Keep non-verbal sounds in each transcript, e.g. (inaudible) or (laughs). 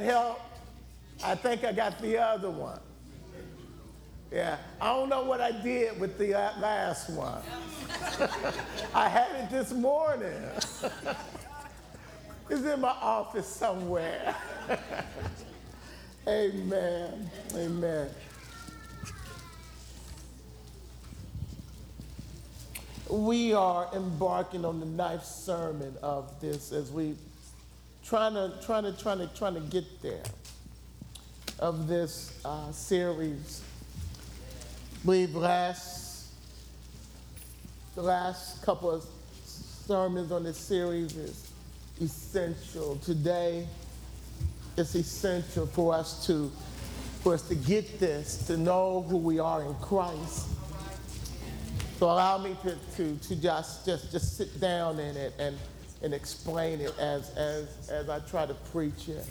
that help? I think I got the other one. Yeah, I don't know what I did with the uh, last one. (laughs) I had it this morning. (laughs) it's in my office somewhere. (laughs) Amen. Amen. We are embarking on the ninth sermon of this as we trying to trying to trying to trying to get there of this uh, series. believe last the last couple of sermons on this series is essential. Today, it's essential for us to for us to get this, to know who we are in Christ. So allow me to, to, to just, just, just sit down in it and, and explain it as, as, as I try to preach it.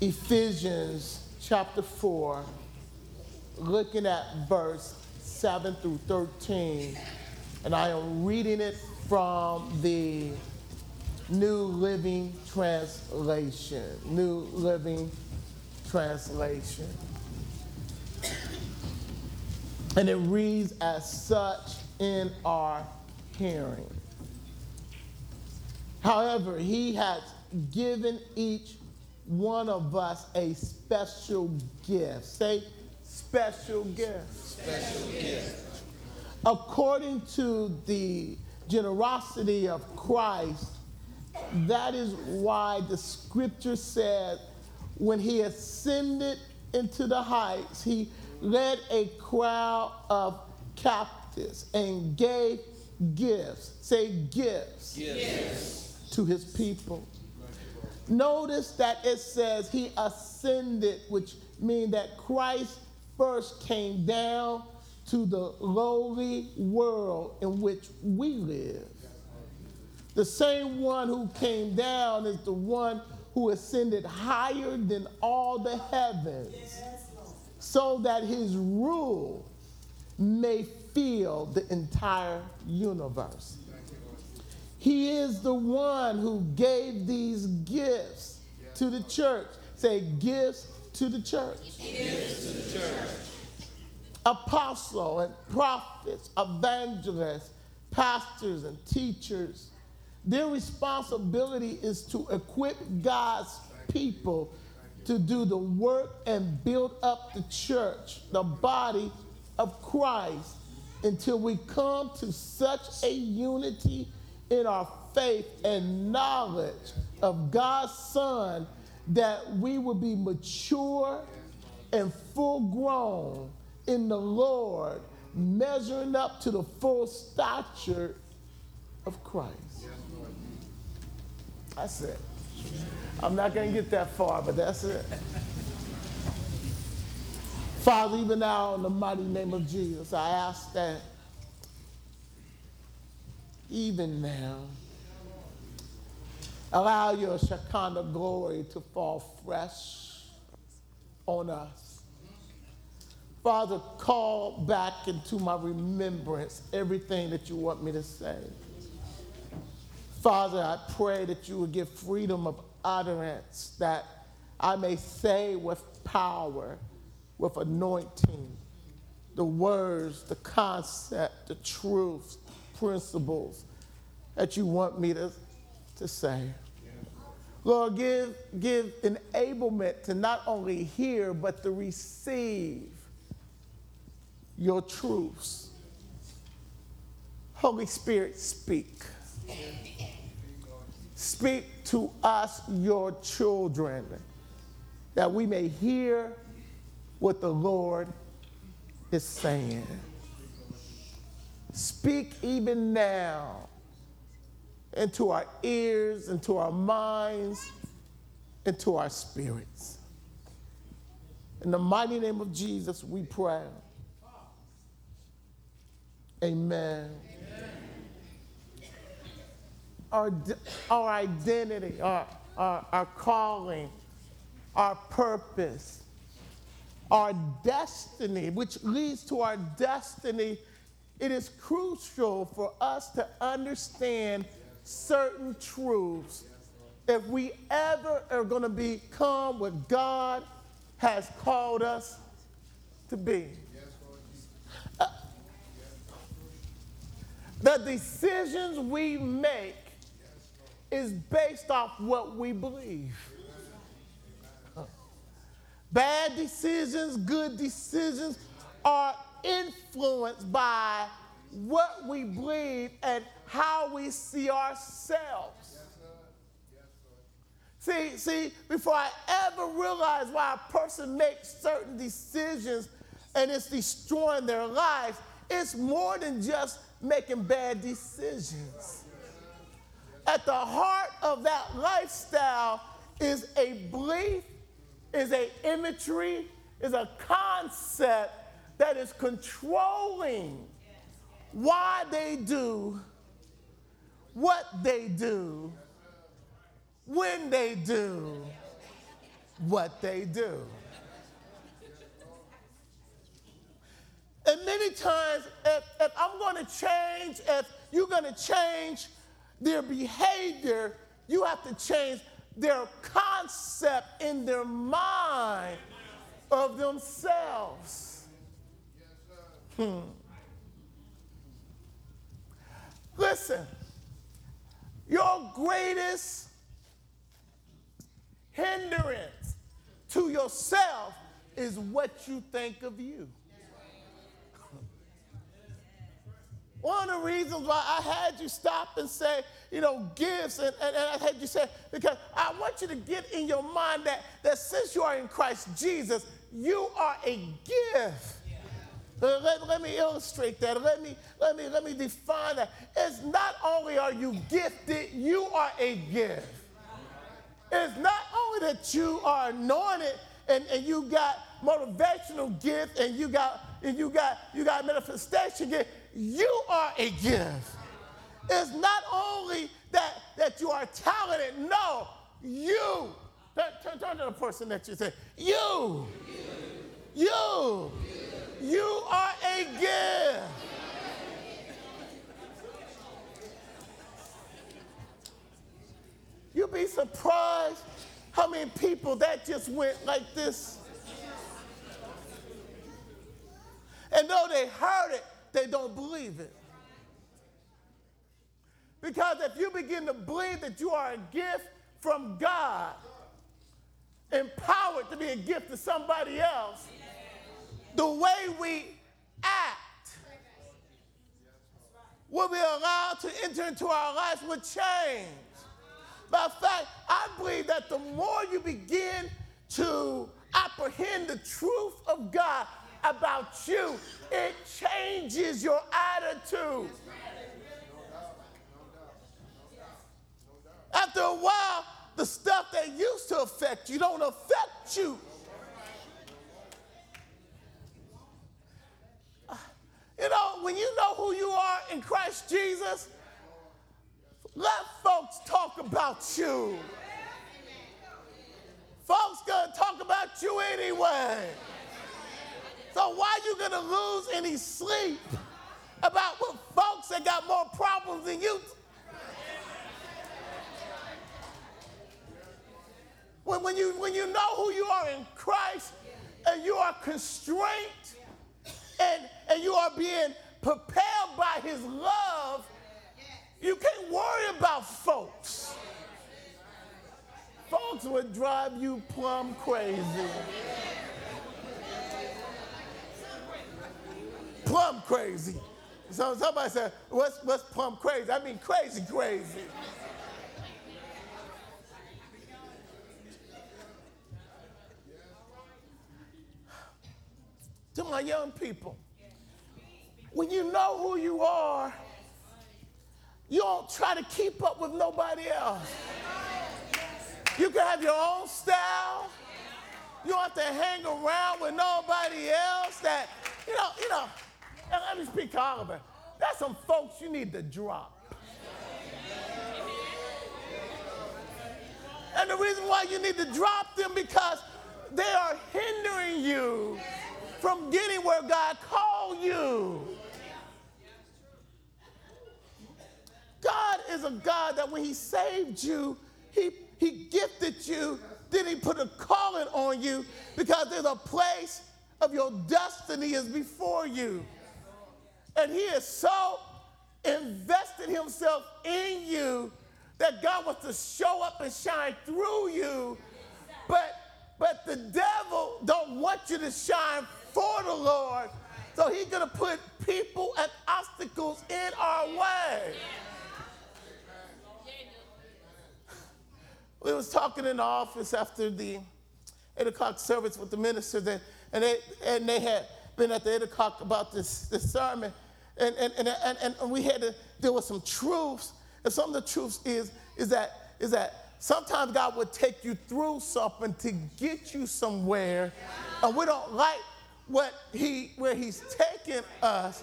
Ephesians chapter 4, looking at verse 7 through 13, and I am reading it from the New Living Translation. New Living Translation. And it reads as such in our hearing. However, he has given each one of us a special gift. Say, special gift. Special gift. According to the generosity of Christ, that is why the scripture said, when he ascended into the heights, he led a crowd of captives and gave gifts. Say gifts. Gifts. To his people. Notice that it says he ascended, which means that Christ first came down to the lowly world in which we live. The same one who came down is the one who ascended higher than all the heavens so that his rule may fill the entire universe. He is the one who gave these gifts to the church. Say, gifts to the church. Gifts to the church. Apostle and prophets, evangelists, pastors and teachers. Their responsibility is to equip God's people to do the work and build up the church, the body of Christ, until we come to such a unity in our faith and knowledge of God's Son that we will be mature and full grown in the Lord, measuring up to the full stature of Christ. That's it. I'm not going to get that far, but that's it. Father, even now, in the mighty name of Jesus, I ask that even now, allow your Shekinah glory to fall fresh on us. Father, call back into my remembrance everything that you want me to say. Father, I pray that you would give freedom of utterance, that I may say with power, with anointing, the words, the concept, the truths, principles that you want me to, to say. Lord, give, give enablement to not only hear, but to receive your truths. Holy Spirit, speak. Speak to us, your children, that we may hear what the Lord is saying. Speak even now into our ears, into our minds, into our spirits. In the mighty name of Jesus, we pray. Amen. Our, our identity, our, our, our calling our purpose, our destiny, which leads to our destiny, it is crucial for us to understand certain truths if we ever are going to become what God has called us to be. Uh, the decisions we make is based off what we believe. Bad decisions, good decisions are influenced by what we believe and how we see ourselves. See, see, before I ever realized why a person makes certain decisions and it's destroying their lives, it's more than just making bad decisions. At the heart of that lifestyle is a is a imagery, is a concept that is controlling why they do what they do when they do what they do. And many times, if, if I'm going to change, if you're going to change their behavior, you have to change their concept in their mind of themselves. Hmm. Listen, your greatest hindrance to yourself is what you think of you. One of the reasons why I had you stop and say, you know, gifts, and, and, and, I had you say, because I want you to get in your mind that, that since you are in Christ Jesus, you are a gift. Uh, let, let me illustrate that. Let me, let, me, let me define that. It's not only are you gifted, you are a gift. It's not only that you are anointed and, and you got motivational gift and you got and you got you got manifestation gift, you are a gift. It's not only that, that you are talented, no, you. Turn, turn, to the person that you say, you. You. you. You are a gift. You'll be surprised how many people that just went like this. And though they heard it, they don't believe it. Because if you begin to believe that you are a gift from God, empowered to be a gift to somebody else, the way we act will be allowed to enter into our lives will change. Of fact, I believe that the more you begin to apprehend the truth of God about you, it changes your attitude. After a while, the stuff that used to affect you don't affect you. You know, when you know who you are in Christ Jesus, let folks talk about you. Folks gonna talk about you anyway. So why you gonna lose any sleep about what folks that got more problems than you? When, when, you, when you know who you are in Christ and you are constrained and, and you are being propelled by his love, you can't worry about folks. Folks would drive you plumb crazy. Plumb crazy. So somebody said, what's, what's plumb crazy? I mean crazy, crazy. To my young people. When you know who you are, you don't try to keep up with nobody else. You can have your own style. You don't have to hang around with nobody else that, you know, you know, let me speak to Oliver. That's some folks you need to drop. And the reason why you need to drop them because they are hindering you from getting where God called you. God is a God that when He saved you, He, he gifted you, then He put a calling on you because there's a place of your destiny is before you. And He is so invested Himself in you that God wants to show up and shine through you. But but the devil don't want you to shine for the Lord. So he's going to put people and obstacles in our way. We was talking in the office after the 8 o'clock service with the ministers, and, and, they, and they had been at the 8 o'clock about this, this sermon. And, and, and, and, and we had to deal with some truths. And some of the truths is, is, that, is that sometimes God would take you through something to get you somewhere. And we don't like what he, where he's taking us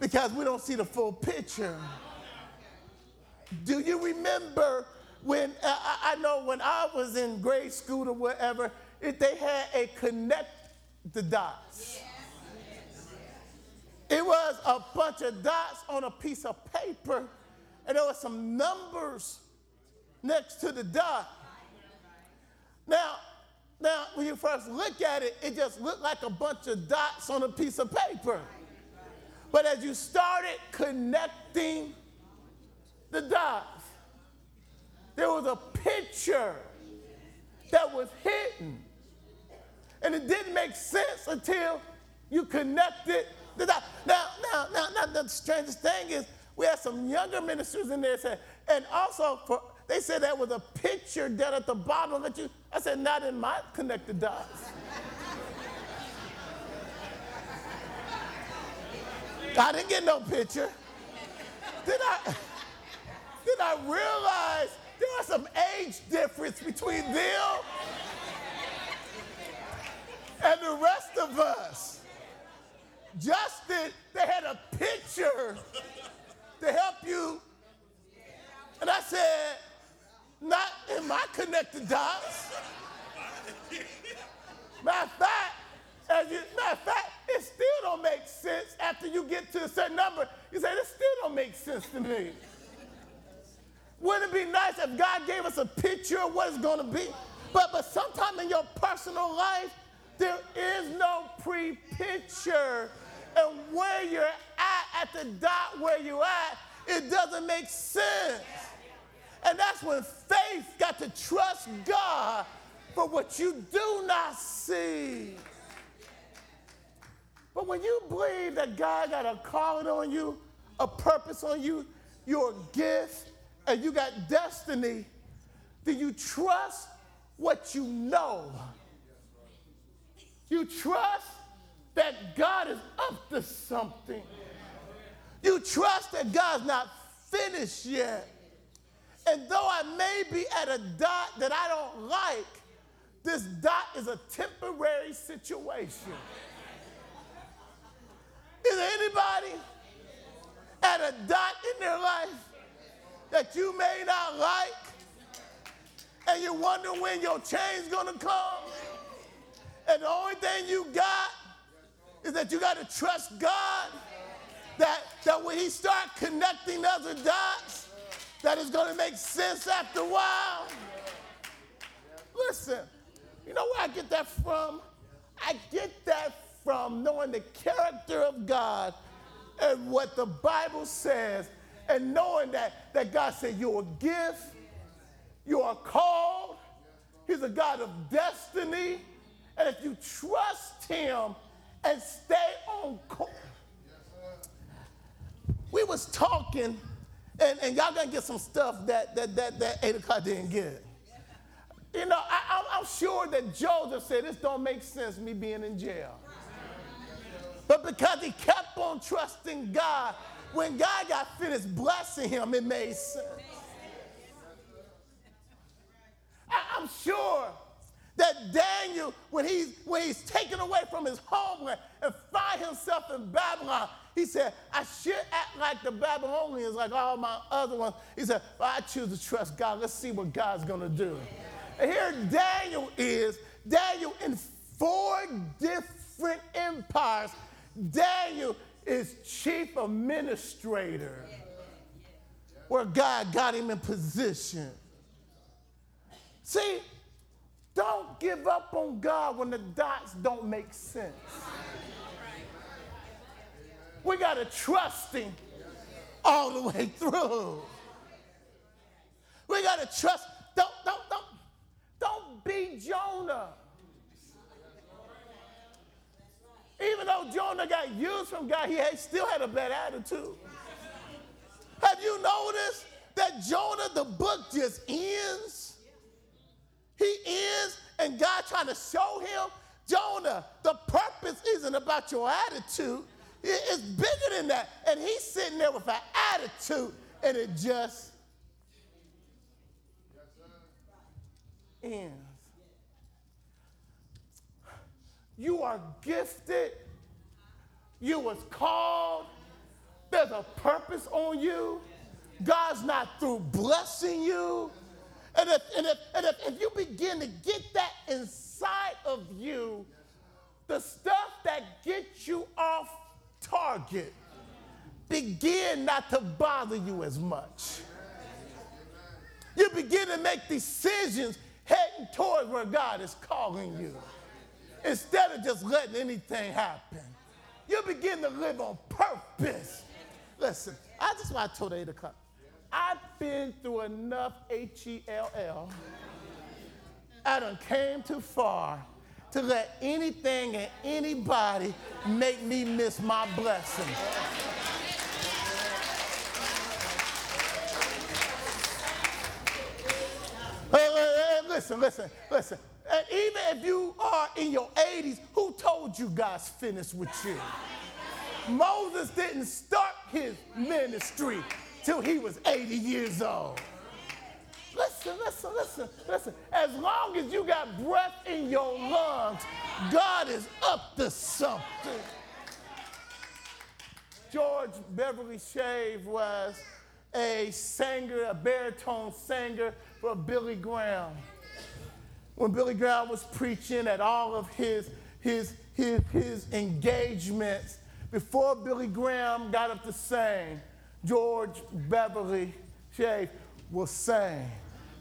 because we don't see the full picture. Do you remember when I, I know when I was in grade school or whatever, it, they had a connect the dots. It was a bunch of dots on a piece of paper, and there were some numbers next to the dot. Now, now, when you first look at it, it just looked like a bunch of dots on a piece of paper. But as you started connecting the dots, there was a picture that was hidden. And it didn't make sense until you connected the dots. Now, now, now, now, the strangest thing is we had some younger ministers in there said, and also for they said that was a picture down at the bottom that you. I said, not in my connected dots. I didn't get no picture. Then I, then I realized there was some age difference between them and the rest of us. Justin, they had a picture to help you. And I said, not in my connected dots. Matter of fact, as you, matter of fact, it still don't make sense after you get to a certain number. You say, this still don't make sense to me. Wouldn't it be nice if God gave us a picture of what it's going to be? But, but sometime in your personal life, there is no pre-picture. And where you're at, at the dot where you're at, it doesn't make sense. And that's when faith got to trust God for what you do not see. But when you believe that God got a calling on you, a purpose on you, your gift, and you got destiny, do you trust what you know? You trust that God is up to something. You trust that God's not finished yet. And though I may be at a dot that I don't like, this dot is a temporary situation. Is there anybody at a dot in their life that you may not like and you wonder when your change's gonna come? And the only thing you got is that you got to trust God that, that when He start connecting other dots, that is going to make sense after a while. Listen, you know where I get that from? I get that from knowing the character of God and what the Bible says, and knowing that, that God said, You're a gift, you are called, He's a God of destiny, and if you trust Him and stay on course. We was talking and, and y'all gonna get some stuff that, that, that, that 8 o'clock didn't get. You know, I, am sure that Joseph said, This don't make sense, me being in jail. But because he kept on trusting God, when God got finished blessing him, it made sense. I, I'm sure that Daniel, when he's, when he's taken away from his homeland and find himself in Babylon, he said, I should act like the Babylonians, like all my other ones. He said, well, I choose to trust God. Let's see what God's going to do. And here Daniel is, Daniel in four different empires. Daniel is chief administrator, where God got him in position. See, don't give up on God when the dots don't make sense. We got to trust Him all the way through. We got to trust. Don't, don't, don't, don't be Jonah. Even though Jonah got used from God, he had, still had a bad attitude. Have you noticed that Jonah, the book just ends? He ends, and God trying to show him, Jonah, the purpose isn't about your attitude. It's bigger than that. And he's sitting there with an attitude, and it just ends. You are gifted. You was called. There's a purpose on you. God's not through blessing you. And if, and if, and if, if you begin to get that inside of you, the stuff that gets you off target begin not to bother you as much. You begin to make decisions heading towards where God is calling you instead of just letting anything happen. You begin to live on purpose. Listen, I just want to told Ada Cup. I've been through enough H E L L. I done came too far to let anything and anybody make me miss my blessing. Hey, listen, listen, listen. And even if you are in your 80s, who told you God's finished with you? Moses didn't start his ministry till he was 80 years old. Listen, listen, listen, listen. As long as you got breath in your lungs, God is up to something. George Beverly Shea was a singer, a baritone singer for Billy Graham. When Billy Graham was preaching at all of his, his, his, his engagements, before Billy Graham got up to sing, George Beverly Shea will sing.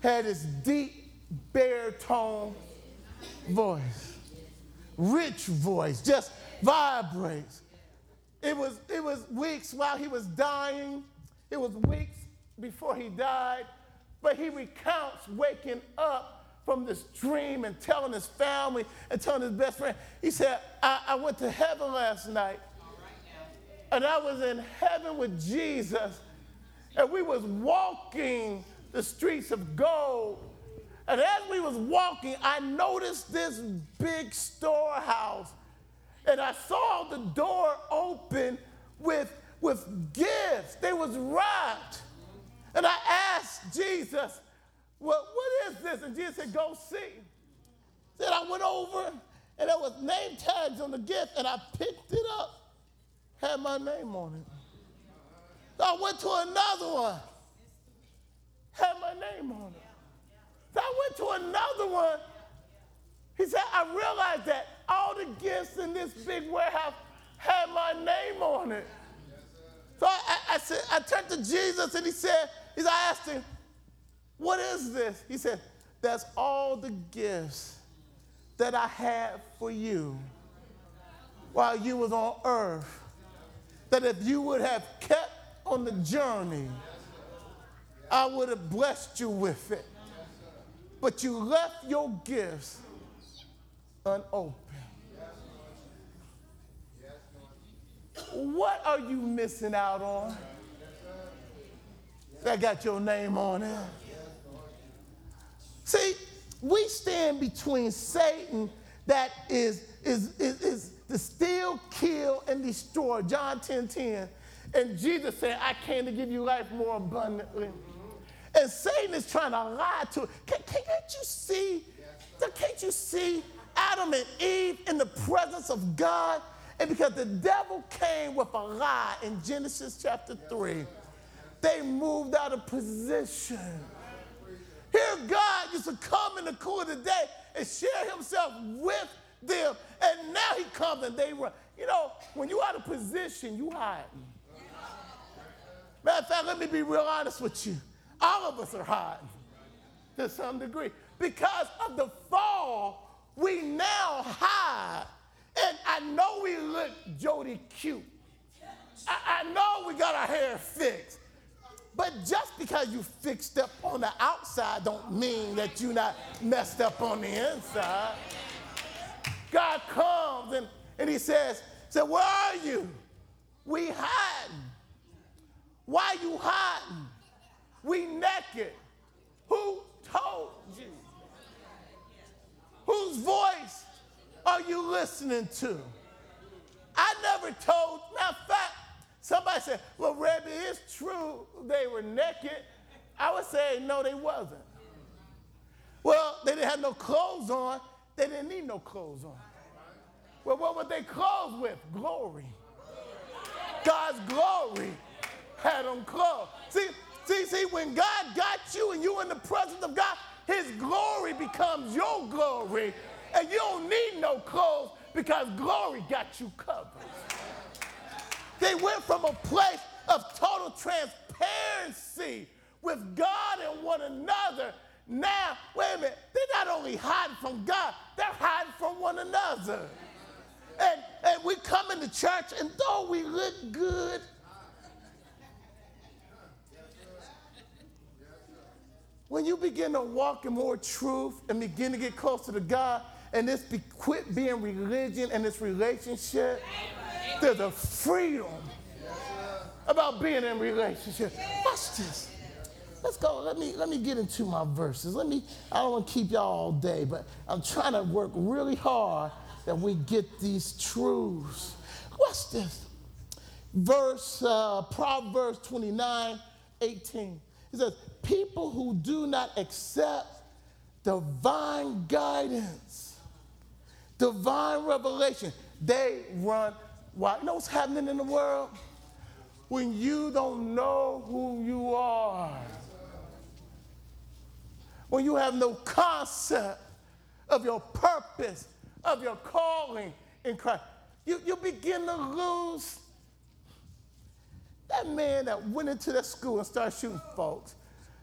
Had his deep baritone voice, rich voice, just vibrates. It was, it was weeks while he was dying, it was weeks before he died, but he recounts waking up from this dream and telling his family and telling his best friend. He said, I, I went to heaven last night and I was in heaven with Jesus, and we was walking the streets of gold. And as we was walking, I noticed this big storehouse, and I saw the door open with, with gifts. They was wrapped. And I asked Jesus, well, what is this? And Jesus said, go see. Said I went over, and there was name tags on the gift, and I picked it up had my name on it. So I went to another one, had my name on it. So I went to another one. He said, I realized that all the gifts in this big warehouse had my name on it. So I, I, I said, I turned to Jesus and he said, he said, I asked him, what is this? He said, that's all the gifts that I had for you while you was on earth that if you would have kept on the journey, I would have blessed you with it. But you left your gifts unopened. What are you missing out on? That got your name on it. See, we stand between Satan that is, is, is, is to steal, kill, and destroy. John 10 10. And Jesus said, I came to give you life more abundantly. And Satan is trying to lie to it. Can, can't you see? Can't you see Adam and Eve in the presence of God? And because the devil came with a lie in Genesis chapter 3, they moved out of position. Here, God used to come in the cool of the day and share himself with them. And now he comes and they run. You know, when you out of position, you hide. Matter of fact, let me be real honest with you. All of us are hiding to some degree. Because of the fall, we now hide. And I know we look Jody cute. I, I know we got our hair fixed. But just because you fixed up on the outside don't mean that you're not messed up on the inside. God comes and, and he says, so where are you? We hiding. Why you hiding? We naked. Who told you? Whose voice are you listening to? I never told, matter of fact, somebody said, well, Rebbe, it's true they were naked. I would say, no, they wasn't. Well, they didn't have no clothes on. They didn't need no clothes on. Well, what were they clothed with? Glory. God's glory had them clothed. See, see, see, when God got you and you in the presence of God, his glory becomes your glory. And you don't need no clothes because glory got you covered. They went from a place of total transparency with God and one another. Now, wait a minute, they're not only hiding from God, they're hiding from one another. And, and we come into church, and though we look good, when you begin to walk in more truth and begin to get closer to God, and this be, quit being religion and this relationship, there's a freedom about being in relationship. Watch this. Let's go. Let me let me get into my verses. Let me. I don't want to keep y'all all day, but I'm trying to work really hard that we get these truths. Watch this. Verse uh, Proverbs 29, 18. It says, "People who do not accept divine guidance, divine revelation, they run why? You know what's happening in the world? When you don't know who you are, when you have no concept of your purpose, of your calling in Christ, you, you begin to lose. That man that went into that school and started shooting folks,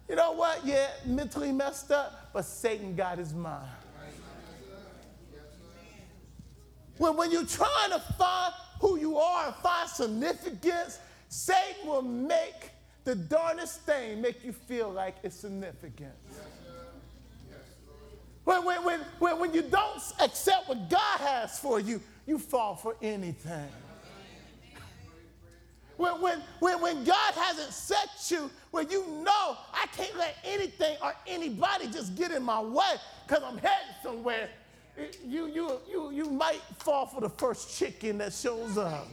you know what? Yeah, mentally messed up, but Satan got his mind. When, when you're trying to find who you are and find significance, Satan will make the darnest thing make you feel like it's significant. When, when, when, when, when you don't accept what God has for you, you fall for anything. When, when, when, when God hasn't set you where you know I can't let anything or anybody just get in my way because I'm heading somewhere, you, you, you, you might fall for the first chicken that shows up.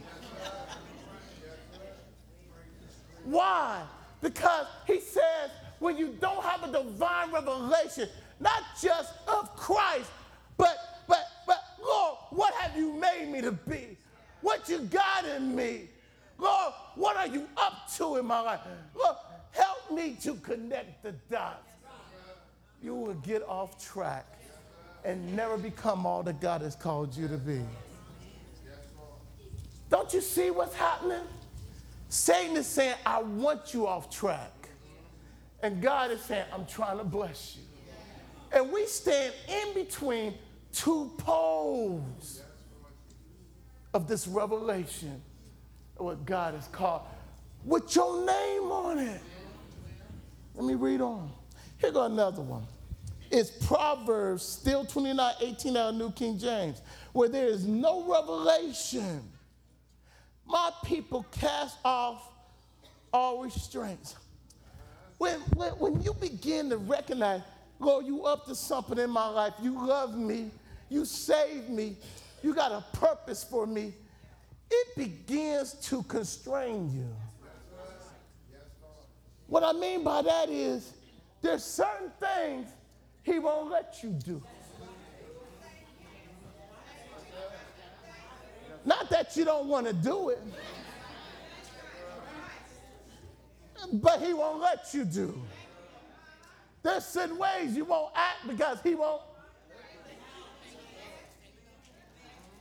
Why? Because he says when you don't have a divine revelation, not just of Christ, but but but Lord, what have you made me to be? What you got in me? Lord, what are you up to in my life? Lord, help me to connect the dots. You will get off track and never become all that God has called you to be. Don't you see what's happening? Satan is saying, I want you off track. And God is saying, I'm trying to bless you. And we stand in between two poles of this revelation what God has called with your name on it. Let me read on. Here go another one. It's Proverbs, still 29, 18 out of New King James, where there is no revelation. My people cast off all restraints. When, when, when you begin to recognize, Lord, you up to something in my life, you love me, you saved me, you got a purpose for me, it begins to constrain you. What I mean by that is there's certain things he won't let you do. Not that you don't want to do it, but he won't let you do. There's certain ways you won't act because he won't.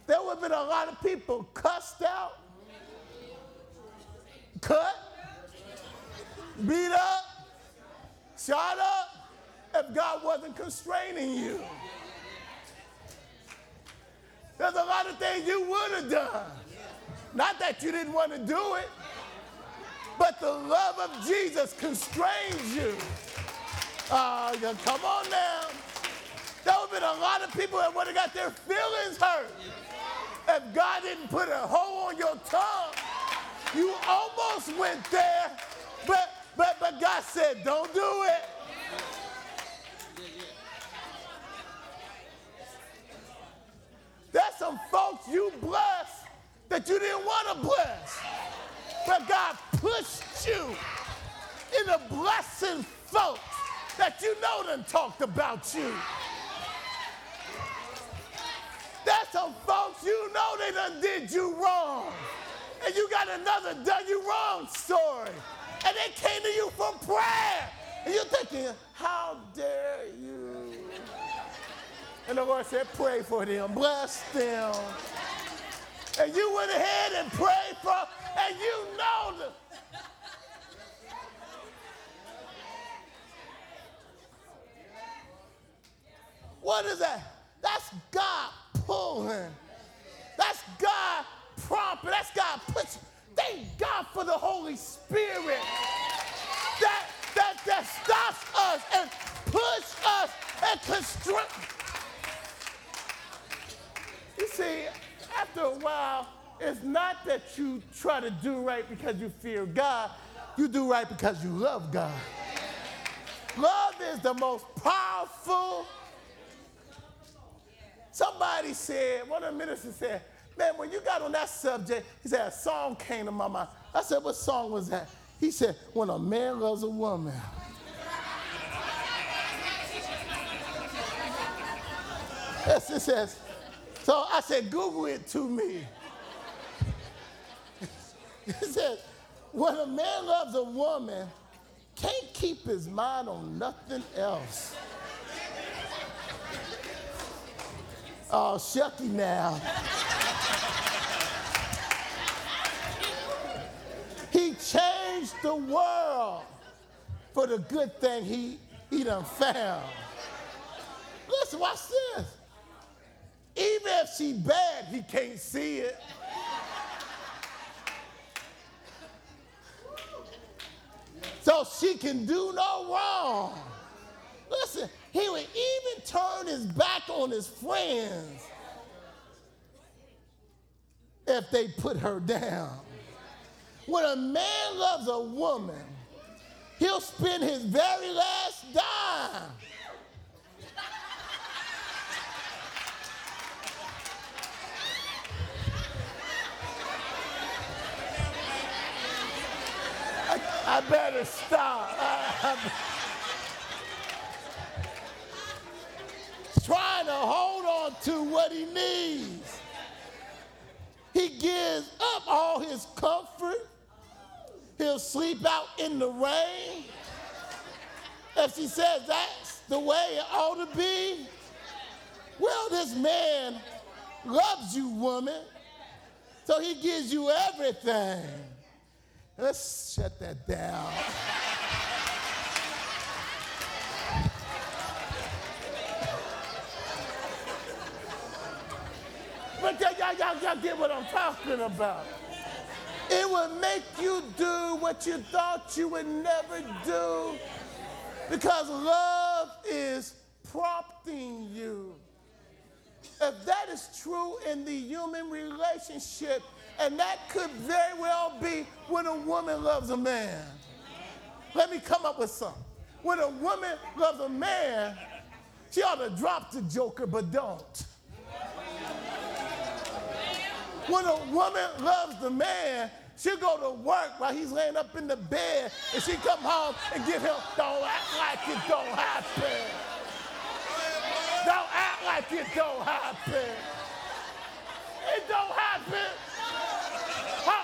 Would have been a lot of people cussed out, cut, beat up, shot up if God wasn't constraining you. There's a lot of things you would have done. Not that you didn't want to do it, but the love of Jesus constrains you. Ah, yeah, come on now. There would have been a lot of people that would have got their feelings hurt if God didn't put a hole on your tongue. You almost went there, but but but God said, don't do it. There's some folks you bless that you didn't want to bless. But God pushed you in a blessing folks that you know done talked about you. There's some folks you know they done did you wrong. And you got another done you wrong story. And they came to you for prayer. And you're thinking, how dare you? And the Lord said, pray for them, bless them. And you went ahead and prayed for, and you know the. What is that? That's God pulling. That's God prompting. That's God pushing. Thank God for the Holy Spirit that, that, that stops us and push us and constrict. You see, after a while, it's not that you try to do right because you fear God. You do right because you love God. Love is the most powerful. Somebody said, one of the ministers said, Man, when you got on that subject, he said, a song came to my mind. I said, What song was that? He said, When a man loves a woman. Yes, it says, so I said, Google it to me. (laughs) it says, when a man loves a woman, can't keep his mind on nothing else. Oh, shucky now. he changed the world for the good thing he, he done found. Listen, watch this. Even if she bad, he can't see it. So she can do no wrong. Listen, he would even turn his back on his friends if they put her down. When a man loves a woman, he'll spend his very last dime I better stop. Trying to hold on to what he needs. He gives up all his comfort. He'll sleep out in the rain. If she says that's the way it ought to be, well, this man loves you, woman. So he gives you everything. Let's shut that down. but y'all, y'all, y'all get what I'm talking about. It will make you do what you thought you would never do because love is prompting you. If that is true in the human relationship, and that could very well be when a woman loves a man. Let me come up with something. When a woman loves a man, she ought to drop the joker, but don't. When a woman loves the man, she'll go to work while he's laying up in the bed, and she come home and give him, don't act like it don't happen. Don't act like it don't happen. It don't happen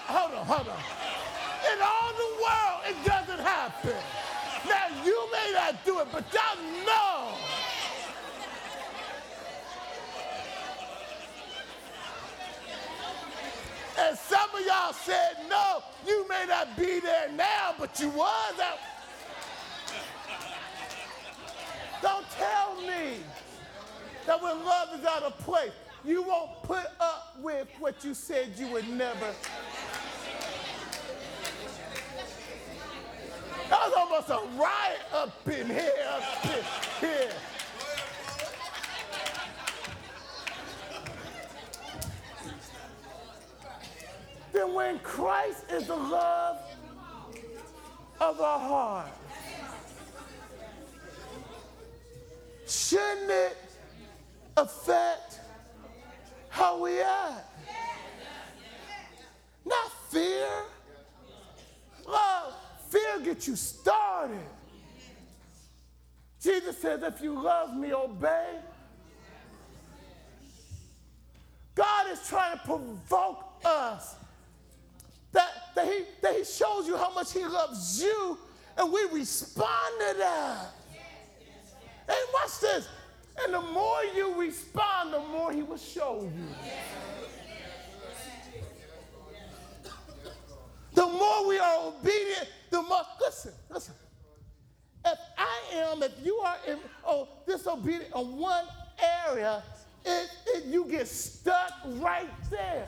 hold on, hold on. In all the world, it doesn't happen. Now, you may not do it, but y'all know. And some of y'all said no. You may not be there now, but you was out. Don't tell me that when love is out of place, you won't put up with what you said you would never. That was almost a riot up in here, up in here. Then when Christ is the love of our heart, shouldn't it affect how we act? Not fear. Love, fear gets you started. Jesus says, if you love me, obey. God is trying to provoke us that, he, that He shows you how much He loves you, and we respond to that. And watch this. And the more you respond, the more He will show you. The more we are obedient, the more. Listen, listen. If I am, if you are in, oh, disobedient in one area, it, it, you get stuck right there.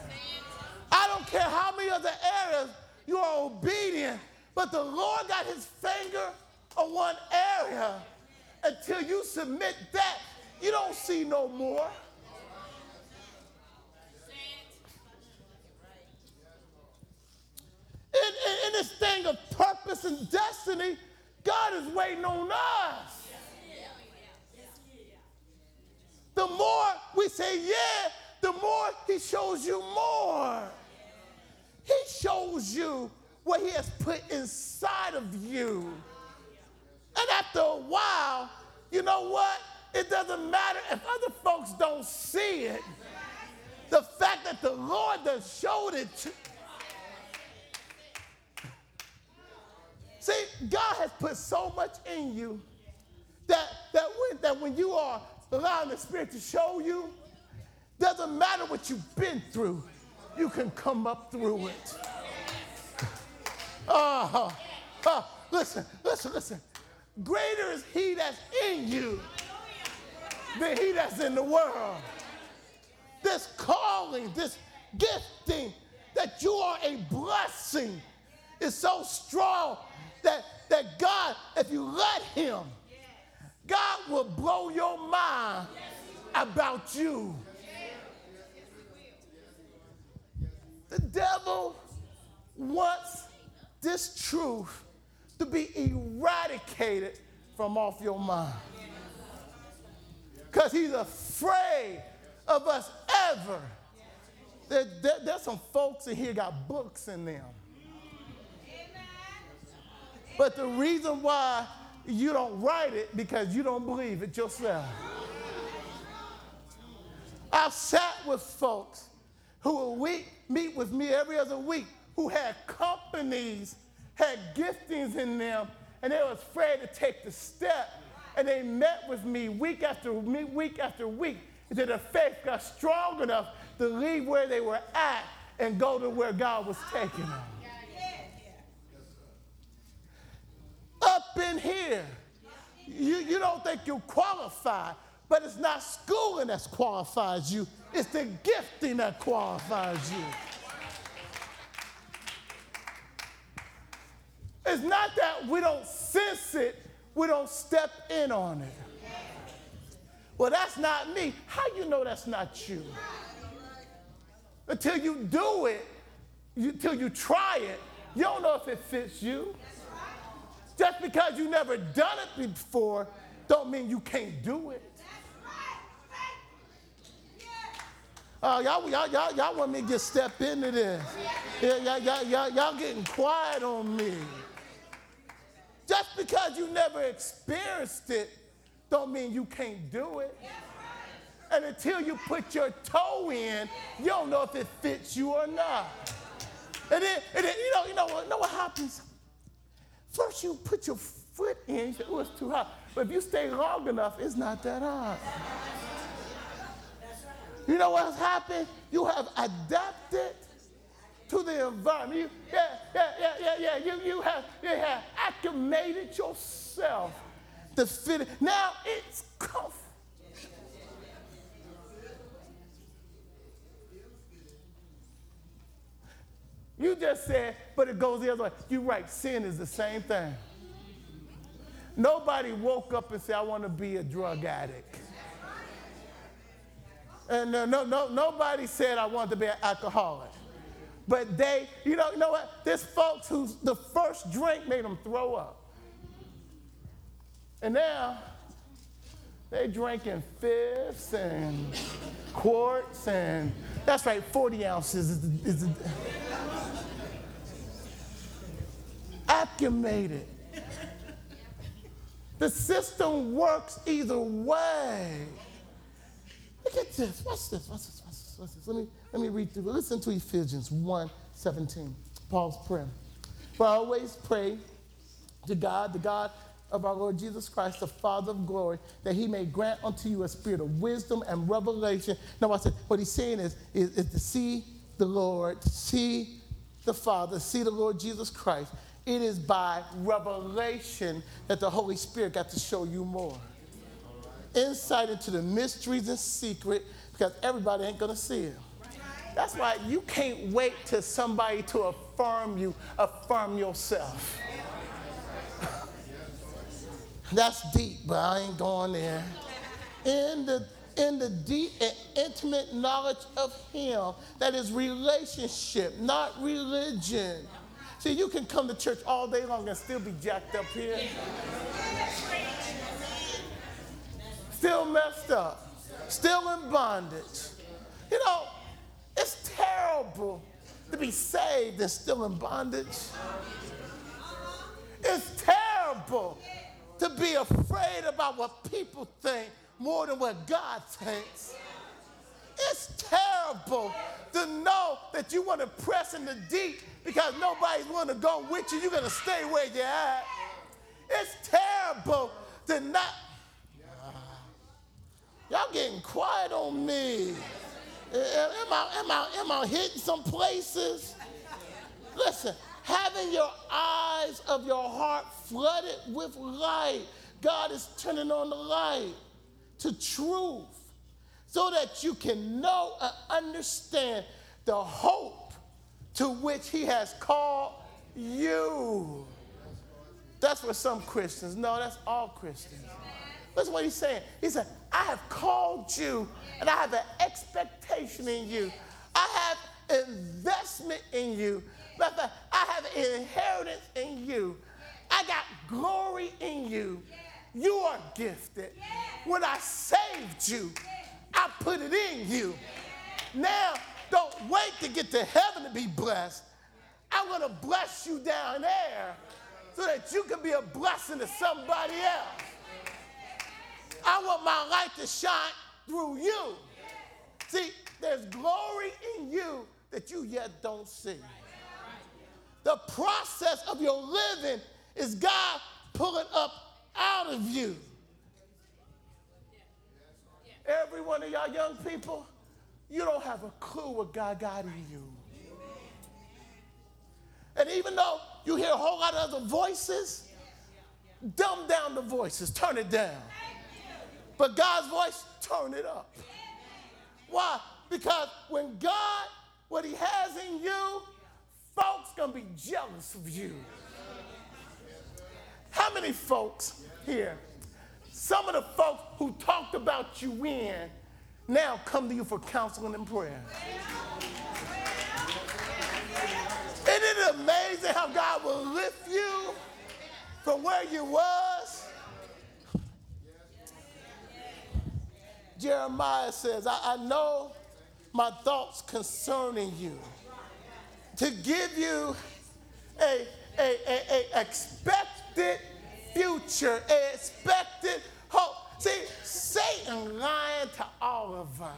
I don't care how many other areas you are obedient, but the Lord got his finger on one area. Until you submit that, you don't see no more. In, in, in this thing of purpose and destiny, God is waiting on us. The more we say yeah, the more He shows you more. He shows you what He has put inside of you. And after a while, you know what? It doesn't matter if other folks don't see it. The fact that the Lord has showed it to See, God has put so much in you that, that, when, that when you are allowing the Spirit to show you, doesn't matter what you've been through, you can come up through it. Uh, (laughs) uh, listen, listen, listen. Greater is He that's in you than He that's in the world. This calling, this gifting that you are a blessing is so strong that, that God, if you let Him, God will blow your mind about you. The devil wants this truth to be eradicated from off your mind. Because he's afraid of us ever. There, there, there's some folks in here got books in them. But the reason why you don't write it because you don't believe it yourself. I've sat with folks who will week, meet with me every other week who had companies, had giftings in them, and they were afraid to take the step. And they met with me week after week week after week until their faith got strong enough to leave where they were at and go to where God was taking them. Up in here, you, you don't think you're qualified, but it's not schooling that qualifies you, it's the gifting that qualifies you. It's not that we don't sense it, we don't step in on it. Well, that's not me. How you know that's not you? Until you do it, you, until you try it, you don't know if it fits you. Just because you never done it before, don't mean you can't do it. Uh, y'all, y'all, y'all, y'all want me to get step into this. Yeah, y'all, y'all, y'all, y'all getting quiet on me. Just because you never experienced it, don't mean you can't do it. And until you put your toe in, you don't know if it fits you or not. And then, and then you know, you know what, you know what happens? First, you put your foot in, oh, it's too hot. But if you stay long enough, it's not that hot. You know what's happened? You have adapted to the environment. You, yeah, yeah, yeah, yeah, yeah. You, you, have, you have acclimated yourself to fit it. Now it's comfortable. You just said, but it goes the other way. You're right, sin is the same thing. Nobody woke up and said, I want to be a drug addict. And no, no, no, nobody said I wanted to be an alcoholic. But they, you know, you know what? There's folks whose the first drink made them throw up. And now they drinking fifths and quarts and that's right, 40 ounces is, the, is acclimated. The system works either way. Look at this. Watch this. Watch this. Watch this. Watch this. Let me let me read through. Listen to Ephesians 1, 17. Paul's prayer. For I always pray to God, the God of our Lord Jesus Christ, the Father of glory, that he may grant unto you a spirit of wisdom and revelation. Now, I said, what he's saying is, is, is to see the Lord, see the Father, see the Lord Jesus Christ. It is by revelation that the Holy Spirit got to show you more. Insight into the mysteries and secret, because everybody ain't gonna see it. That's why you can't wait till somebody to affirm you, affirm yourself. (laughs) That's deep, but I ain't going there. In the in the deep and intimate knowledge of Him, that is relationship, not religion. See, you can come to church all day long and still be jacked up here. Still messed up. Still in bondage. You know, it's terrible to be saved and still in bondage. It's terrible to be afraid about what people think more than what God thinks. It's terrible to know that you want to press in the deep because nobody's want to go with you. You're going to stay where you're at. It's terrible to not. Y'all getting quiet on me. Eh, eh, am I, am, I, am I hitting some places? Listen, having your eyes of your heart flooded with light. God is turning on the light to truth so that you can know and understand the hope to which He has called you. That's for some Christians. No, that's all Christians. Listen what he's saying. He said, I have called you and I have an expectation in you. I have investment in you. I have an inheritance in you. I got glory in you. You are gifted. When I saved you, I put it in you. Now, don't wait to get to heaven to be blessed. I'm going to bless you down there so that you can be a blessing to somebody else. I want my light to shine through you. See, there's glory in you that you yet don't see. The process of your living is God pulling up out of you. Every one of y'all young people, you don't have a clue what God got in you. And even though you hear a whole lot of other voices, dumb down the voices, turn it down. But God's voice, turn it up. Why? Because when God, what He has in you, folks gonna be jealous of you. How many folks here, some of the folks who talked about you in, now come to you for counseling and prayer? Isn't it amazing how God will lift you from where you was? Jeremiah says, I, I know my thoughts concerning you to give you a, a, a, a expected future, a expected hope. See, Satan lying to all of us.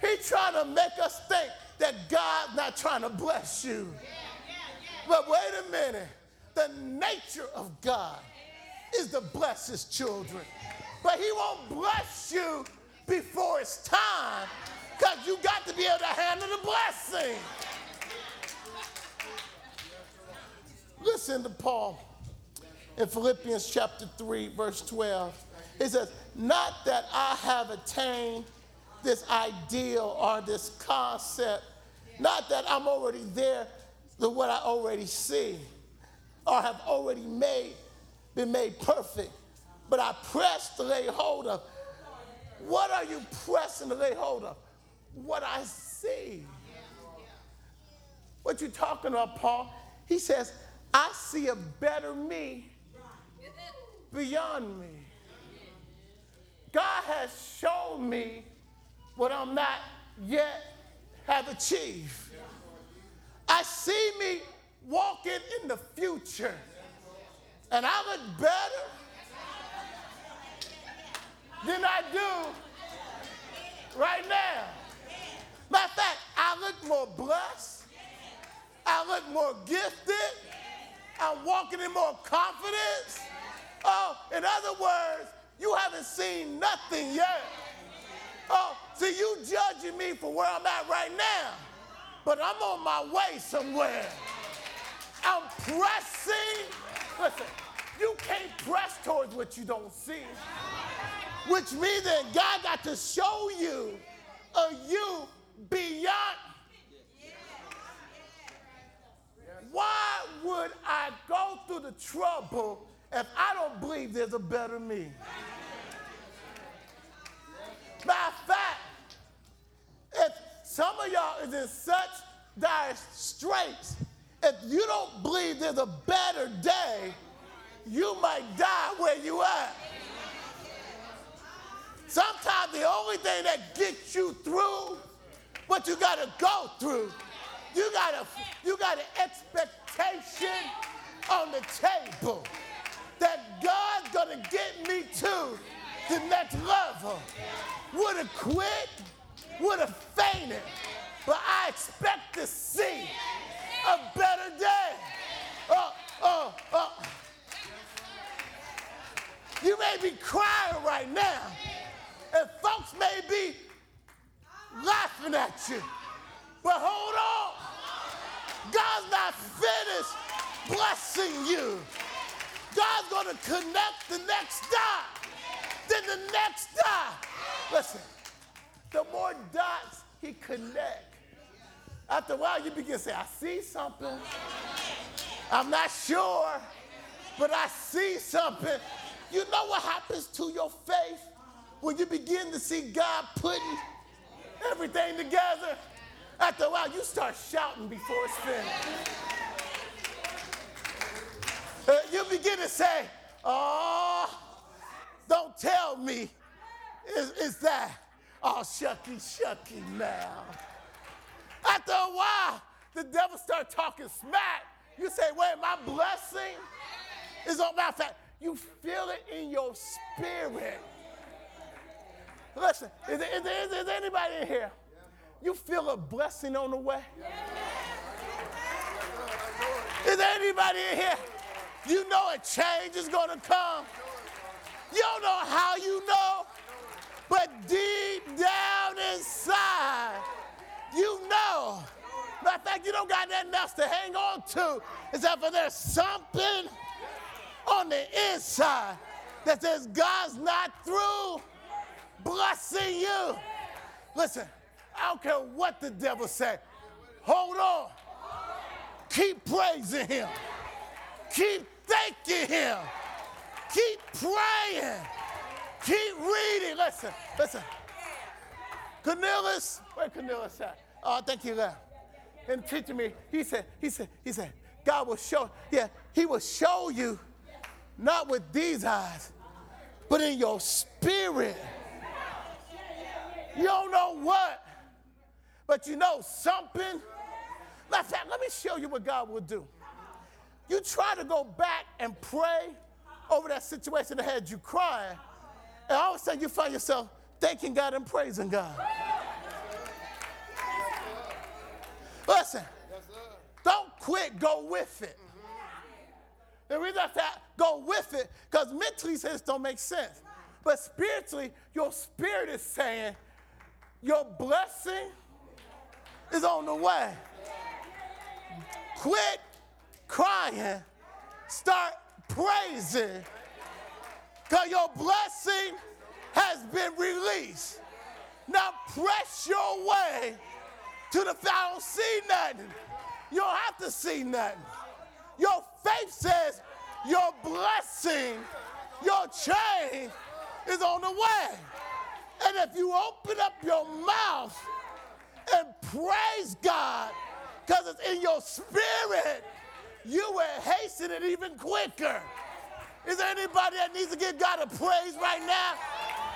He's trying to make us think that God's not trying to bless you. But wait a minute. The nature of God is to bless his children. But He won't bless you before it's time because you got to be able to handle the blessing. Listen to Paul in Philippians chapter 3, verse 12. He says, Not that I have attained this ideal or this concept, not that I'm already there the what I already see or have already made, been made perfect but I press to lay hold of. What are you pressing to lay hold of? What I see. What you talking about, Paul? He says, I see a better me beyond me. God has shown me what I'm not yet have achieved. I see me walking in the future, and I look better than I do right now. Matter of fact, I look more blessed. I look more gifted. I'm walking in more confidence. Oh, in other words, you haven't seen nothing yet. Oh, see, you judging me for where I'm at right now, but I'm on my way somewhere. I'm pressing. Listen, you can't press towards what you don't see, which means that God got to show you a you beyond. Why would I go through the trouble if I don't believe there's a better me? Of fact, if some of y'all is in such dire straits, if you don't believe there's a better day, you might die where you at. Sometimes the only thing that gets you through what you got to go through, you got a you got an expectation on the table that God's gonna get me to the next level. Would have quit, would have fainted, but I expect to see a better day. Oh, oh, oh. You may be crying right now, and folks may be laughing at you, but hold on. God's not finished blessing you. God's going to connect the next dot, then the next dot. Listen, the more dots he connect, after a while you begin to say, I see something. I'm not sure, but I see something. You know what happens to your faith when you begin to see God putting everything together? After a while, you start shouting before it's finished. Uh, you begin to say, Oh, don't tell me is, is that, oh, shucky, shucky now. After a while, the devil start talking smack. You say, wait, my blessing is on my fact. You feel it in your spirit. Listen, is there, is, there, is there anybody in here? You feel a blessing on the way? Is there anybody in here? You know a change is going to come. You don't know how you know, but deep down inside, you know. Matter of fact, you don't got nothing else to hang on to except for there's something on the inside that says God's not through blessing you. Listen, I don't care what the devil say. Hold on. Keep praising him. Keep thanking him. Keep praying. Keep reading. Listen, listen. Cornelius, where Cornelius at? Oh, thank you, he. And teaching me, he said, he said, he said, God will show, yeah, he will show you not with these eyes, but in your spirit. You don't know what, but you know something. Matter fact, let me show you what God will do. You try to go back and pray over that situation that had you crying, and all of a sudden you find yourself thanking God and praising God. Listen, don't quit, go with it. The reason I say go with it, because mentally this don't make sense. But spiritually, your spirit is saying, your blessing is on the way. Quit crying start praising because your blessing has been released. Now press your way to the I don't see nothing. You don't have to see nothing. Your faith says your blessing, your change is on the way. And if you open up your mouth and praise God, because it's in your spirit, you will hasten it even quicker. Is there anybody that needs to give God a praise right now?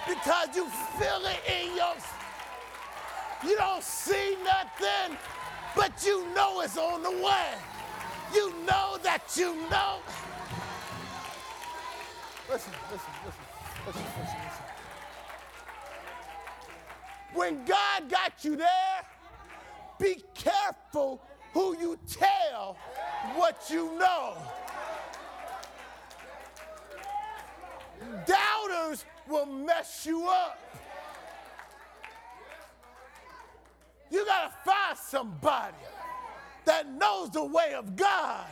Because you feel it in your you don't see nothing, but you know it's on the way. You know that you know. Listen, listen, listen, listen, listen, listen. When God got you there, be careful who you tell what you know. Doubters will mess you up. You got to find somebody that knows the way of God,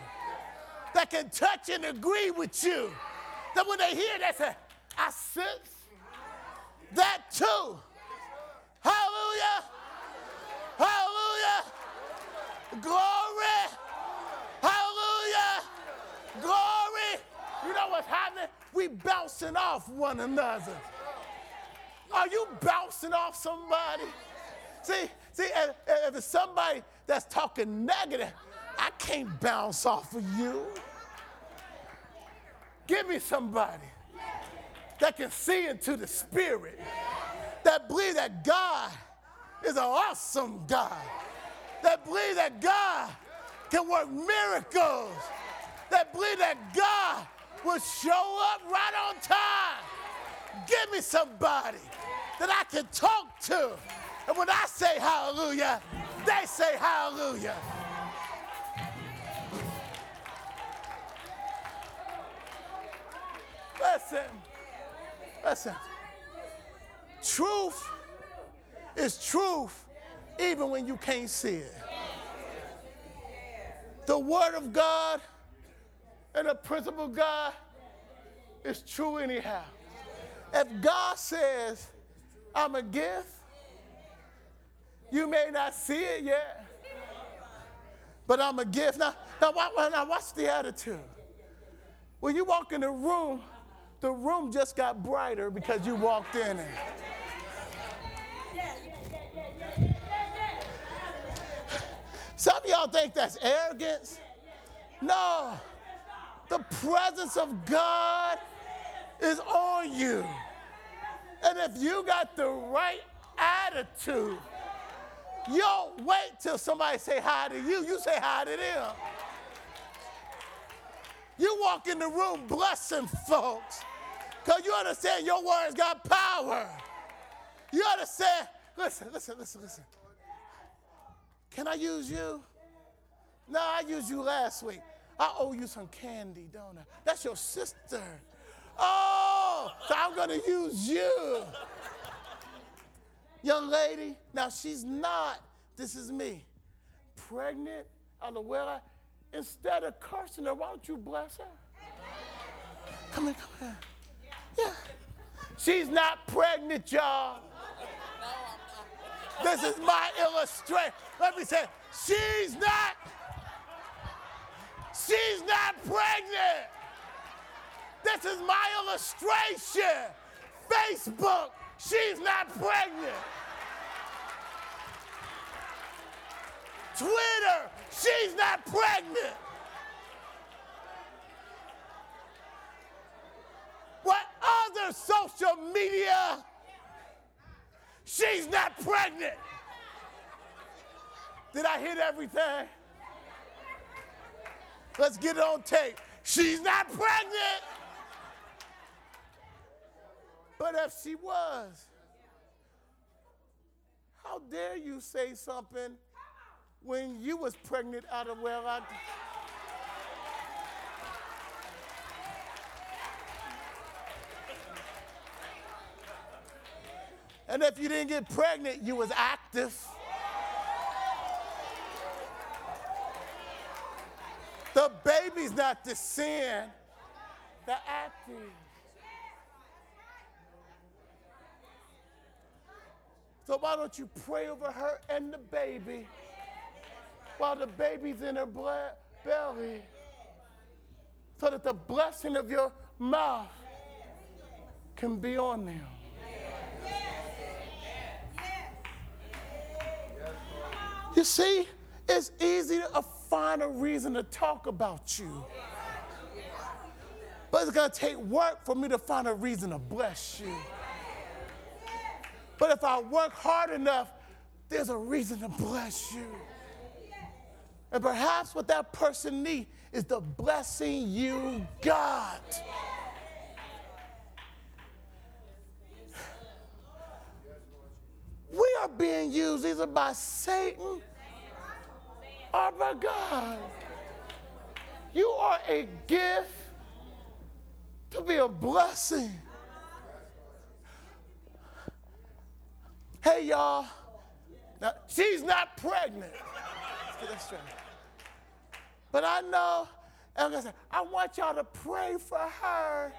that can touch and agree with you. That when they hear that, say, I sense that too. Hallelujah. Hallelujah. Glory. Hallelujah. Glory. You know what's happening? We bouncing off one another. Are you bouncing off somebody? See, see, if, it's somebody that's talking negative, I can't bounce off of you. Give me somebody that can see into the spirit, that believe that God is an awesome God, that believe that God can work miracles, that believe that God will show up right on time. Give me somebody that I can talk to. And when I say hallelujah, they say hallelujah. Listen, listen. Truth is truth even when you can't see it. The Word of God and the principle of God is true anyhow. If God says, I'm a gift, you may not see it yet, but I'm a gift. Now, now, now what's the attitude? When you walk in the room, the room just got brighter because you walked in it. Some of y'all think that's arrogance. No, the presence of God is on you. And if you got the right attitude, you don't wait till somebody say hi to you. You say hi to them. You walk in the room blessing folks because you understand your words got power. You understand? Listen, listen, listen, listen. Can I use you? No, I used you last week. I owe you some candy, don't I? That's your sister. Oh, so I'm going to use you. Young lady, now she's not, this is me, pregnant, Aluela. Instead of cursing her, why don't you bless her? Come here, come here. Yeah. She's not pregnant, y'all. This is my illustration. Let me say, she's not, she's not pregnant. This is my illustration. Facebook, she's not pregnant. Twitter, she's not pregnant. What other social media, she's not pregnant. Did I hit everything? Let's get it on tape. She's not pregnant. But if she was, how dare you say something when you was pregnant out of where I. And if you didn't get pregnant, you was active. The baby's not the sin, the act is. So why don't you pray over her and the baby while the baby's in her ble- belly so that the blessing of your mouth can be on them. You see, it's easy to find a reason to talk about you. But it's going to take work for me to find a reason to bless you. But if I work hard enough, there's a reason to bless you. And perhaps what that person needs is the blessing you got. Are being used either by Satan or by God. You are a gift to be a blessing. Hey, y'all. Now, she's not pregnant. But I know, like I, said, I want y'all to pray for her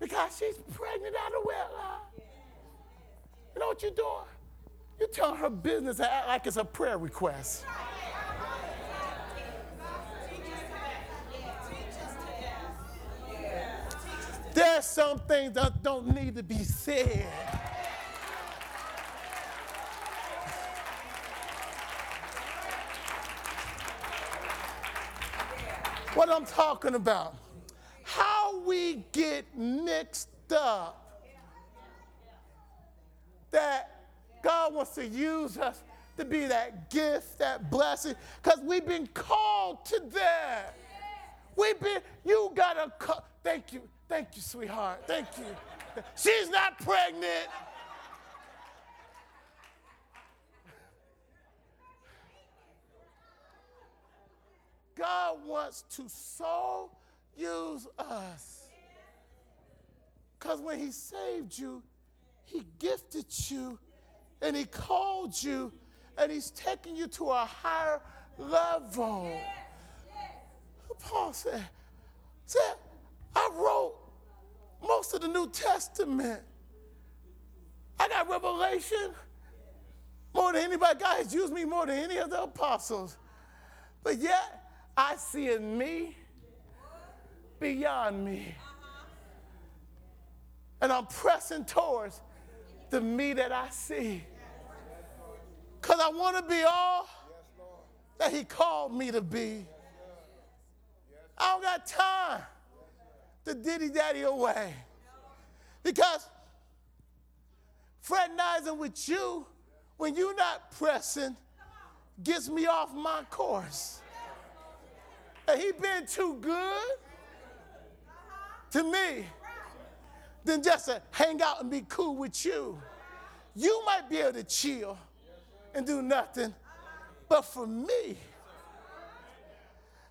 because she's pregnant out of wedlock. You know what you're doing? You're telling her business and act like it's a prayer request. There's some things that don't need to be said. What I'm talking about. How we get mixed up that Wants to use us to be that gift, that blessing, because we've been called to that. We've been, you gotta, co- thank you, thank you, sweetheart, thank you. She's not pregnant. God wants to so use us. Because when He saved you, He gifted you and He called you and He's taking you to a higher level. Paul said, said, I wrote most of the New Testament. I got revelation more than anybody. God has used me more than any of the apostles. But yet, I see in me beyond me. And I'm pressing towards the me that I see. Because I want to be all that He called me to be. I don't got time to diddy daddy away. Because fraternizing with you when you're not pressing gets me off my course. And he been too good to me than just to hang out and be cool with you. You might be able to chill and do nothing, but for me,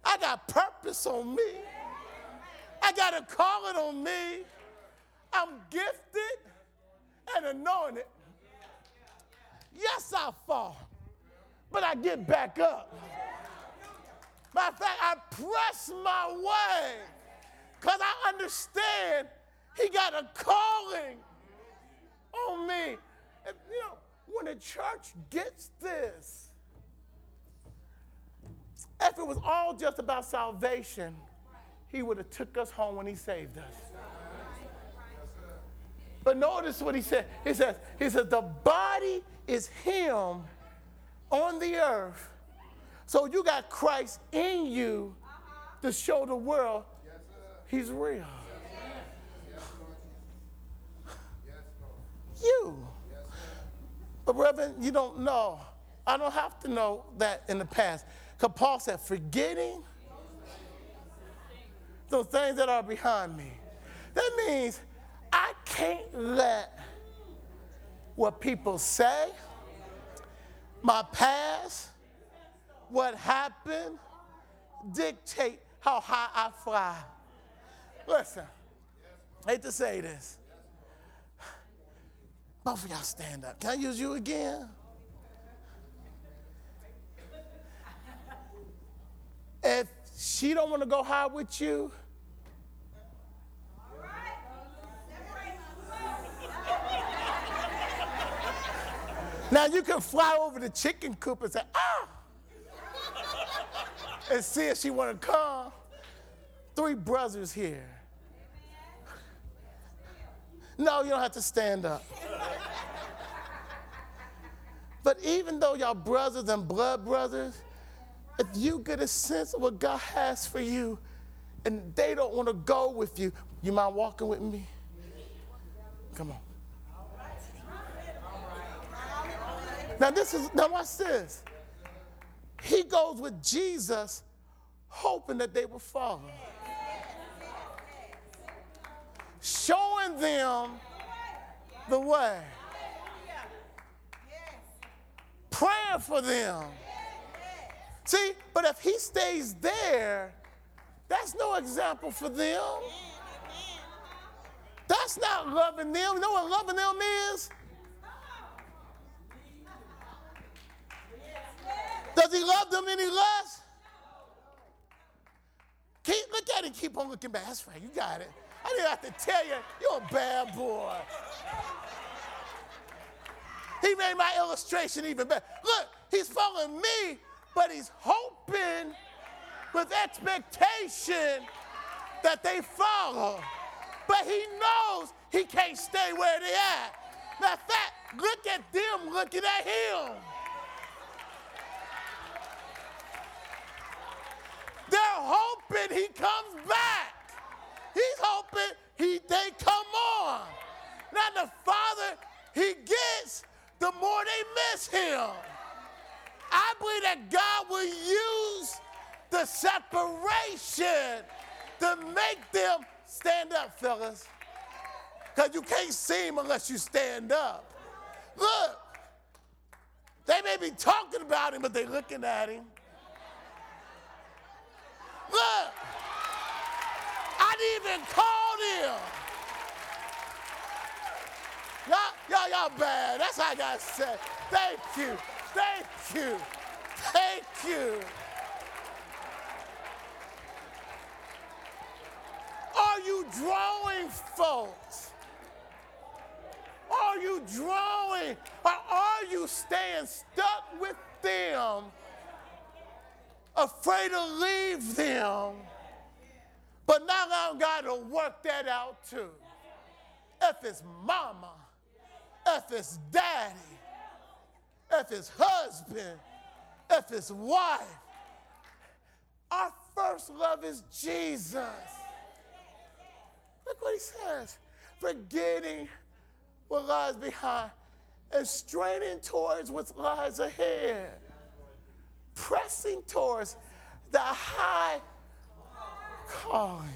I got purpose on me. I got a calling on me. I'm gifted and anointed. Yes, I fall, but I get back up. Matter of fact, I press my way because I understand he got a calling on me. And, you know, when the church gets this, if it was all just about salvation, he would have took us home when he saved us. But notice what he said. He says, he says, the body is him on the earth. So you got Christ in you to show the world he's real. You. But Reverend, you don't know. I don't have to know that in the past. Because Paul said, forgetting those things that are behind me. That means I can't let what people say, my past, what happened, dictate how high I fly. Listen, I hate to say this. Both of y'all stand up. Can I use you again? If she don't want to go high with you. Now you can fly over the chicken coop and say, ah, and see if she want to come. Three brothers here. No, you don't have to stand up. But even though y'all brothers and blood brothers, if you get a sense of what God has for you and they don't want to go with you, you mind walking with me? Come on. Now this is now watch this. He goes with Jesus, hoping that they will follow. Showing them the way. Praying for them. See, but if he stays there, that's no example for them. That's not loving them. You know what loving them is? Does he love them any less? Keep, look at it, keep on looking back. That's right, you got it. I didn't have to tell you, you're a bad boy. He made my illustration even better. Look, he's following me, but he's hoping with expectation that they follow. But he knows he can't stay where they at. Matter of fact, look at them looking at him. They're hoping he comes back. He's hoping he they come on. Now the farther he gets, the more they miss him. I believe that God will use the separation to make them stand up, fellas. Because you can't see him unless you stand up. Look, they may be talking about him, but they're looking at him. Look, even call him. Y'all, y'all, y'all bad. That's how I gotta say. Thank you. Thank you. Thank you. Are you drawing folks? Are you drawing? Or are you staying stuck with them, afraid to leave them? But now I got to work that out too. If it's mama, if it's daddy, if it's husband, if it's wife, our first love is Jesus. Look what he says. Forgetting what lies behind and straining towards what lies ahead, pressing towards the high calling,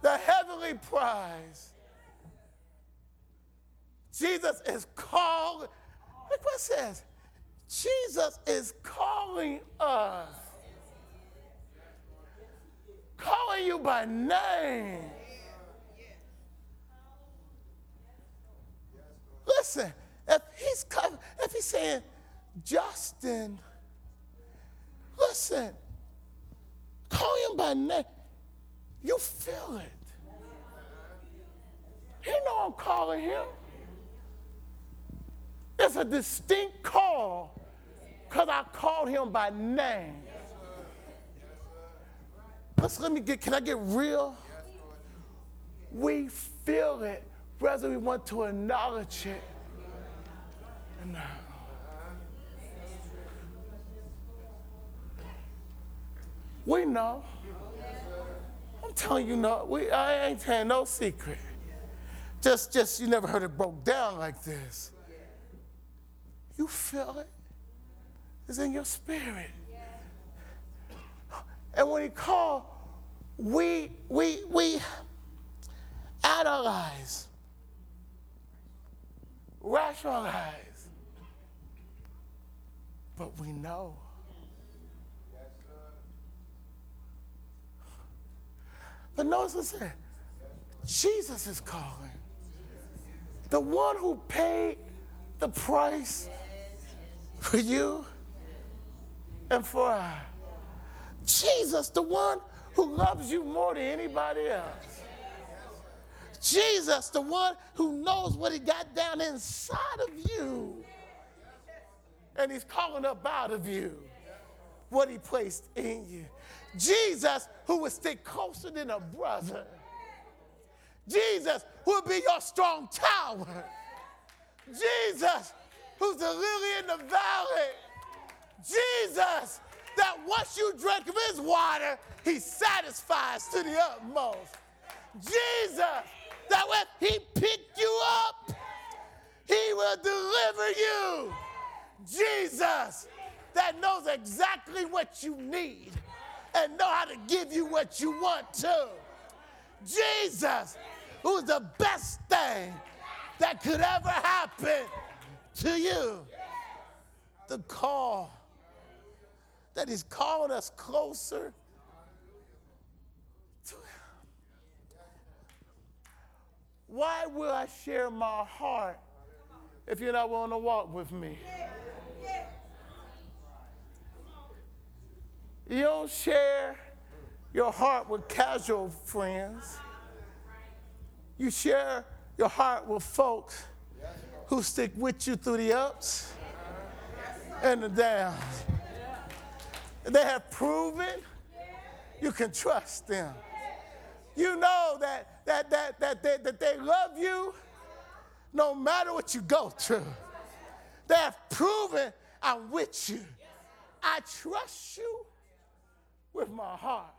the heavenly prize. Jesus is calling. Look what it says. Jesus is calling us. Calling you by name. Listen, if he's if he's saying, Justin, listen, call him by name. You feel it. He know I'm calling him. It's a distinct call because I called him by name. Let's let me get, can I get real? We feel it whether we want to acknowledge it or not. We know. I'm telling you, no, we, I ain't telling no secret. Just, just you never heard it broke down like this. You feel it. It's in your spirit. And when he called, we we we analyze, rationalize, but we know. But notice what said. Jesus is calling. The one who paid the price for you and for I. Jesus, the one who loves you more than anybody else. Jesus, the one who knows what he got down inside of you. And he's calling up out of you what he placed in you. Jesus, who would stick closer than a brother. Jesus, who would be your strong tower. Jesus, who's the lily in the valley. Jesus, that once you drink of his water, he satisfies to the utmost. Jesus, that when he picked you up, he will deliver you. Jesus, that knows exactly what you need and know how to give you what you want to. Jesus, who's the best thing that could ever happen to you. The call that he's calling us closer to him. Why will I share my heart if you're not willing to walk with me? You don't share your heart with casual friends. You share your heart with folks who stick with you through the ups and the downs. They have proven you can trust them. You know that, that, that, that, they, that they love you no matter what you go through. They have proven I'm with you. I trust you with my heart.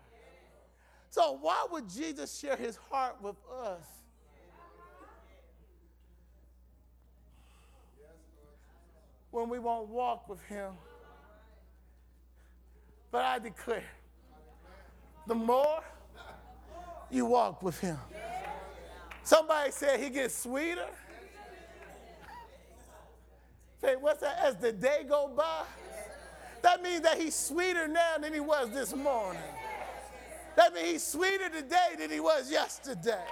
So, why would Jesus share his heart with us? When we won't walk with him. But I declare, the more you walk with him, somebody said he gets sweeter. Say, what's that? As the day go by, that means that he's sweeter now than he was this morning. That means he's sweeter today than he was yesterday.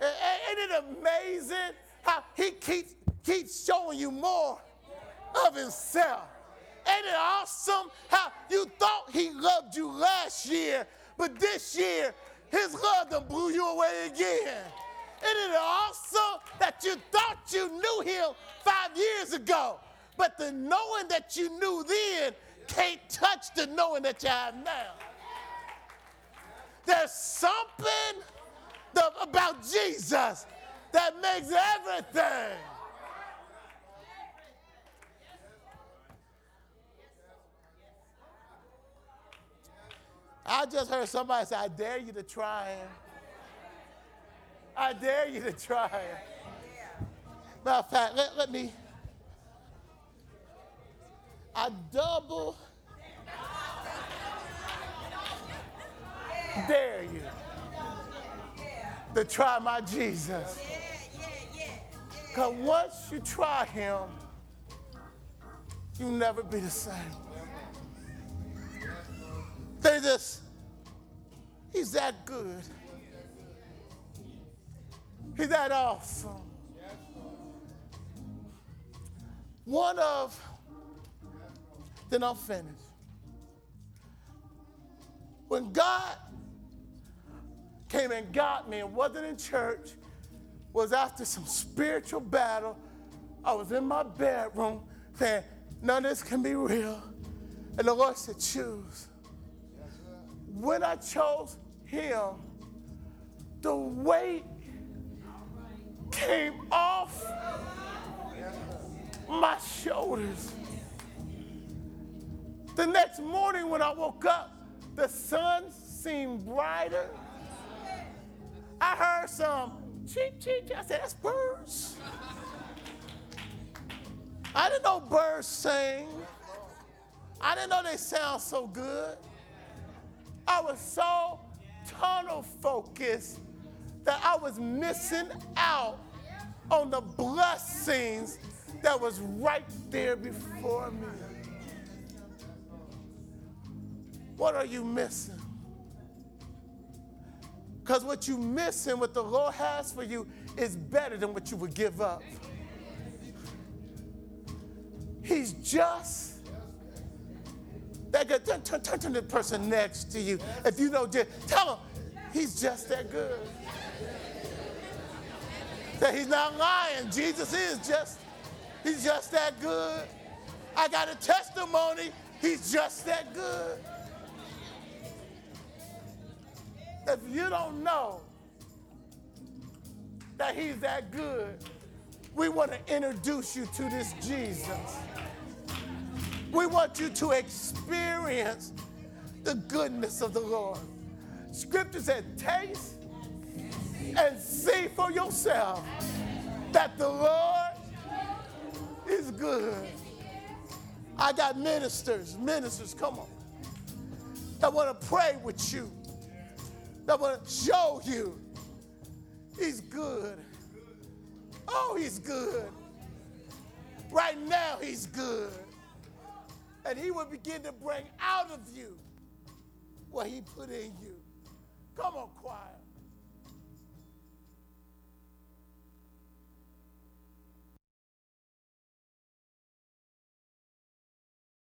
Isn't it amazing how he keeps, keeps showing you more of himself? Ain't it awesome how you thought he loved you last year, but this year his love done blew you away again? Isn't it awesome that you thought you knew him five years ago, but the knowing that you knew then can't touch the knowing that you have now? There's something about Jesus that makes everything. I just heard somebody say, I dare you to try him. I dare you to try him. Matter of fact, let, let me. I double dare you to try my Jesus. Because once you try him, you'll never be the same. They just, he's that good. He's that awesome. One of, then I'll finish. When God came and got me and wasn't in church, was after some spiritual battle. I was in my bedroom saying, none of this can be real. And the Lord said, choose when I chose him, the weight came off my shoulders. The next morning when I woke up, the sun seemed brighter. I heard some cheep, cheep. I said, that's birds. I didn't know birds sing. I didn't know they sound so good. I was so tunnel focused that I was missing out on the blessings that was right there before me. What are you missing? Because what you missing, what the Lord has for you, is better than what you would give up. He's just That good. Turn, turn, turn to the person next to you. If you know, tell him he's just that good. That he's not lying. Jesus is just, he's just that good. I got a testimony. He's just that good. If you don't know that he's that good, we want to introduce you to this Jesus. We want you to experience the goodness of the Lord. Scripture said, taste and see for yourself that the Lord is good. I got ministers, ministers, come on, I want to pray with you, that to show you He's good. Oh, He's good. Right now, He's good. And He will begin to bring out of you what He put in you. Come on, choir.